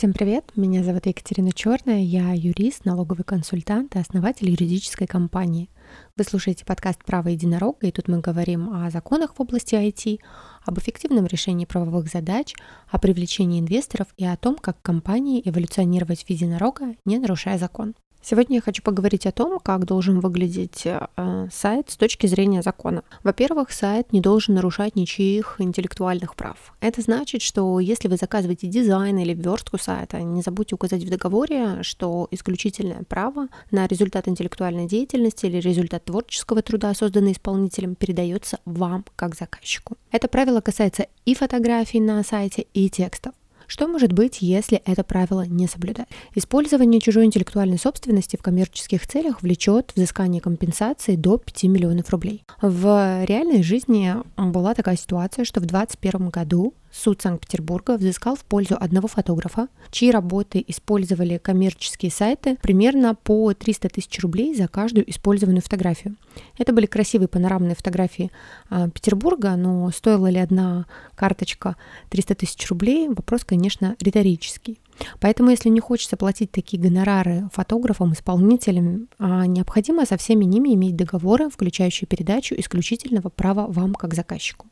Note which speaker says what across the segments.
Speaker 1: Всем привет, меня зовут Екатерина Черная, я юрист, налоговый консультант и основатель юридической компании. Вы слушаете подкаст «Право единорога», и тут мы говорим о законах в области IT, об эффективном решении правовых задач, о привлечении инвесторов и о том, как компании эволюционировать в единорога, не нарушая закон. Сегодня я хочу поговорить о том, как должен выглядеть э, сайт с точки зрения закона. Во-первых, сайт не должен нарушать ничьих интеллектуальных прав. Это значит, что если вы заказываете дизайн или верстку сайта, не забудьте указать в договоре, что исключительное право на результат интеллектуальной деятельности или результат творческого труда, созданный исполнителем, передается вам как заказчику. Это правило касается и фотографий на сайте, и текстов. Что может быть, если это правило не соблюдать? Использование чужой интеллектуальной собственности в коммерческих целях влечет взыскание компенсации до 5 миллионов рублей. В реальной жизни была такая ситуация, что в 2021 году Суд Санкт-Петербурга взыскал в пользу одного фотографа, чьи работы использовали коммерческие сайты, примерно по 300 тысяч рублей за каждую использованную фотографию. Это были красивые панорамные фотографии а, Петербурга, но стоила ли одна карточка 300 тысяч рублей? Вопрос, конечно, риторический. Поэтому, если не хочется платить такие гонорары фотографам, исполнителям, а, необходимо со всеми ними иметь договоры, включающие передачу исключительного права вам как заказчику.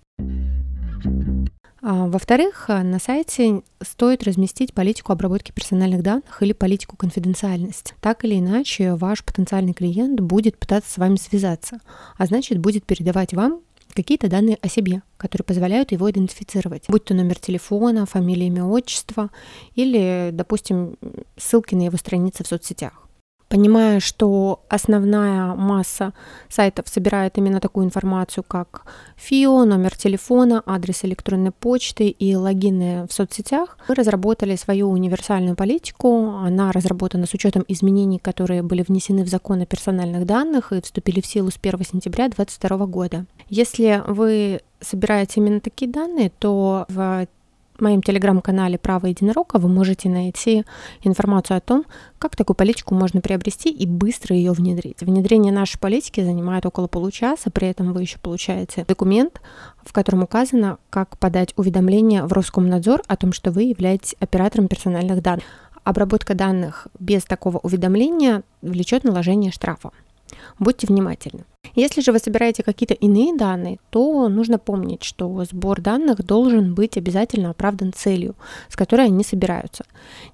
Speaker 1: А, во-вторых, э, на сайте стоит разместить политику обработки персональных данных или политику конфиденциальности. Так или иначе, ваш потенциальный клиент будет пытаться с вами связаться, а значит будет передавать вам какие-то данные о себе, которые позволяют его идентифицировать, будь то номер телефона, фамилия, имя, отчество или, допустим, ссылки на его страницы в соцсетях понимая, что основная масса сайтов собирает именно такую информацию, как ФИО, номер телефона, адрес электронной почты и логины в соцсетях, мы разработали свою универсальную политику. Она разработана с учетом изменений, которые были внесены в закон о персональных данных и вступили в силу с 1 сентября 2022 года. Если вы собираете именно такие данные, то в моем телеграм-канале «Право единорога» вы можете найти информацию о том, как такую политику можно приобрести и быстро ее внедрить. Внедрение нашей политики занимает около получаса, при этом вы еще получаете документ, в котором указано, как подать уведомление в Роскомнадзор о том, что вы являетесь оператором персональных данных. Обработка данных без такого уведомления влечет наложение штрафа. Будьте внимательны. Если же вы собираете какие-то иные данные, то нужно помнить, что сбор данных должен быть обязательно оправдан целью, с которой они собираются.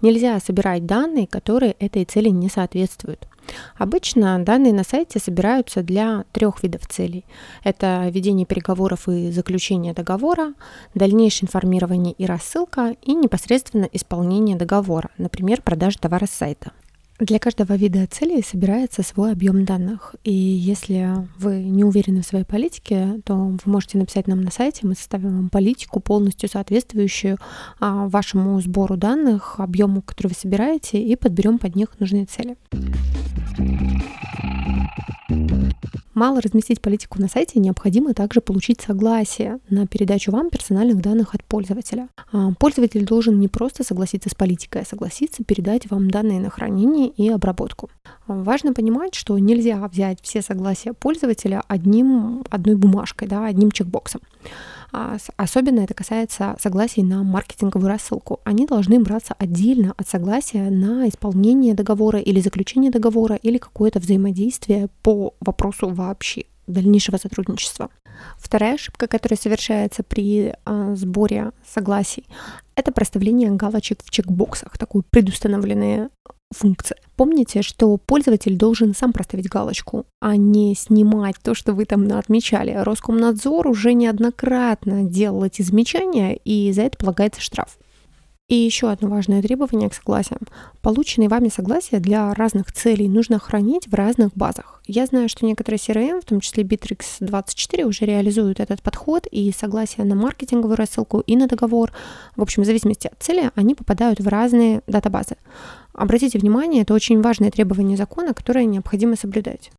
Speaker 1: Нельзя собирать данные, которые этой цели не соответствуют. Обычно данные на сайте собираются для трех видов целей. Это ведение переговоров и заключение договора, дальнейшее информирование и рассылка и непосредственно исполнение договора, например, продажа товара с сайта. Для каждого вида целей собирается свой объем данных. И если вы не уверены в своей политике, то вы можете написать нам на сайте, мы составим вам политику, полностью соответствующую а, вашему сбору данных, объему, который вы собираете, и подберем под них нужные цели. Мало разместить политику на сайте, необходимо также получить согласие на передачу вам персональных данных от пользователя. А, пользователь должен не просто согласиться с политикой, а согласиться передать вам данные на хранение и обработку. Важно понимать, что нельзя взять все согласия пользователя одним, одной бумажкой, да, одним чекбоксом. А, особенно это касается согласий на маркетинговую рассылку. Они должны браться отдельно от согласия на исполнение договора или заключение договора или какое-то взаимодействие по вопросу вообще дальнейшего сотрудничества. Вторая ошибка, которая совершается при э, сборе согласий, это проставление галочек в чекбоксах, такой предустановленные функция. Помните, что пользователь должен сам проставить галочку, а не снимать то, что вы там отмечали. Роскомнадзор уже неоднократно делал эти замечания, и за это полагается штраф. И еще одно важное требование к согласиям. Полученные вами согласия для разных целей нужно хранить в разных базах. Я знаю, что некоторые CRM, в том числе Bittrex24, уже реализуют этот подход, и согласия на маркетинговую рассылку и на договор, в общем, в зависимости от цели, они попадают в разные датабазы. Обратите внимание, это очень важное требование закона, которое необходимо соблюдать.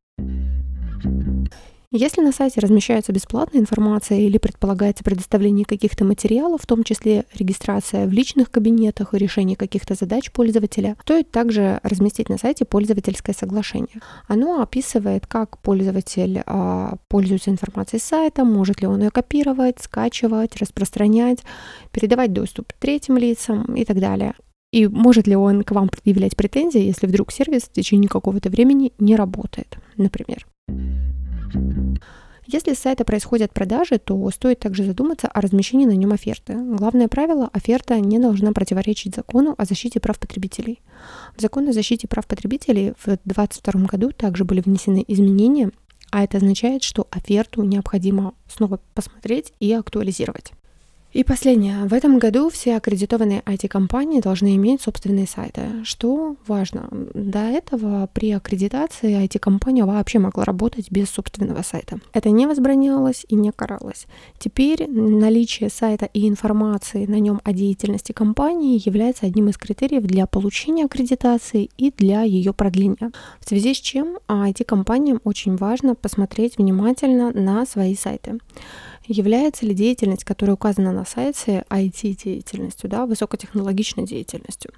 Speaker 1: Если на сайте размещается бесплатная информация или предполагается предоставление каких-то материалов, в том числе регистрация в личных кабинетах и решение каких-то задач пользователя, стоит также разместить на сайте пользовательское соглашение. Оно описывает, как пользователь а, пользуется информацией сайта, может ли он ее копировать, скачивать, распространять, передавать доступ третьим лицам и так далее. И может ли он к вам предъявлять претензии, если вдруг сервис в течение какого-то времени не работает, например. Если с сайта происходят продажи, то стоит также задуматься о размещении на нем оферты. Главное правило – оферта не должна противоречить закону о защите прав потребителей. В закон о защите прав потребителей в 2022 году также были внесены изменения, а это означает, что оферту необходимо снова посмотреть и актуализировать. И последнее. В этом году все аккредитованные IT-компании должны иметь собственные сайты. Что важно, до этого при аккредитации IT-компания вообще могла работать без собственного сайта. Это не возбранялось и не каралось. Теперь наличие сайта и информации на нем о деятельности компании является одним из критериев для получения аккредитации и для ее продления. В связи с чем IT-компаниям очень важно посмотреть внимательно на свои сайты. Является ли деятельность, которая указана на сайте, IT-деятельностью, да, высокотехнологичной деятельностью?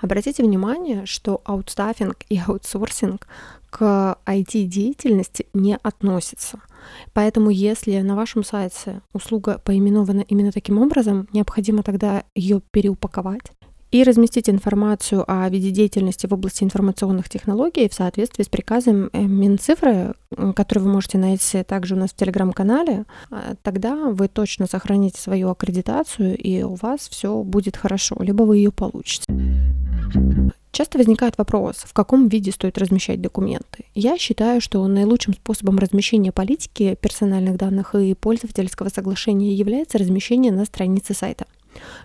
Speaker 1: Обратите внимание, что аутстаффинг и аутсорсинг к IT-деятельности не относятся. Поэтому если на вашем сайте услуга поименована именно таким образом, необходимо тогда ее переупаковать и разместить информацию о виде деятельности в области информационных технологий в соответствии с приказом э, Минцифры, который вы можете найти также у нас в телеграм-канале, а, тогда вы точно сохраните свою аккредитацию, и у вас все будет хорошо, либо вы ее получите. Часто возникает вопрос, в каком виде стоит размещать документы. Я считаю, что наилучшим способом размещения политики персональных данных и пользовательского соглашения является размещение на странице сайта,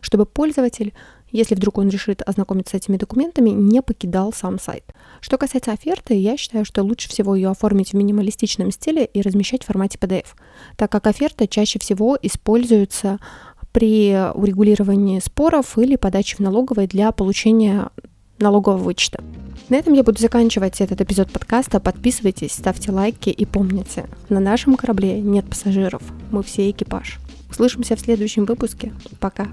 Speaker 1: чтобы пользователь если вдруг он решит ознакомиться с этими документами, не покидал сам сайт. Что касается оферты, я считаю, что лучше всего ее оформить в минималистичном стиле и размещать в формате PDF, так как оферта чаще всего используется при урегулировании споров или подаче в налоговой для получения налогового вычета. На этом я буду заканчивать этот эпизод подкаста. Подписывайтесь, ставьте лайки и помните, на нашем корабле нет пассажиров, мы все экипаж. Услышимся в следующем выпуске. Пока.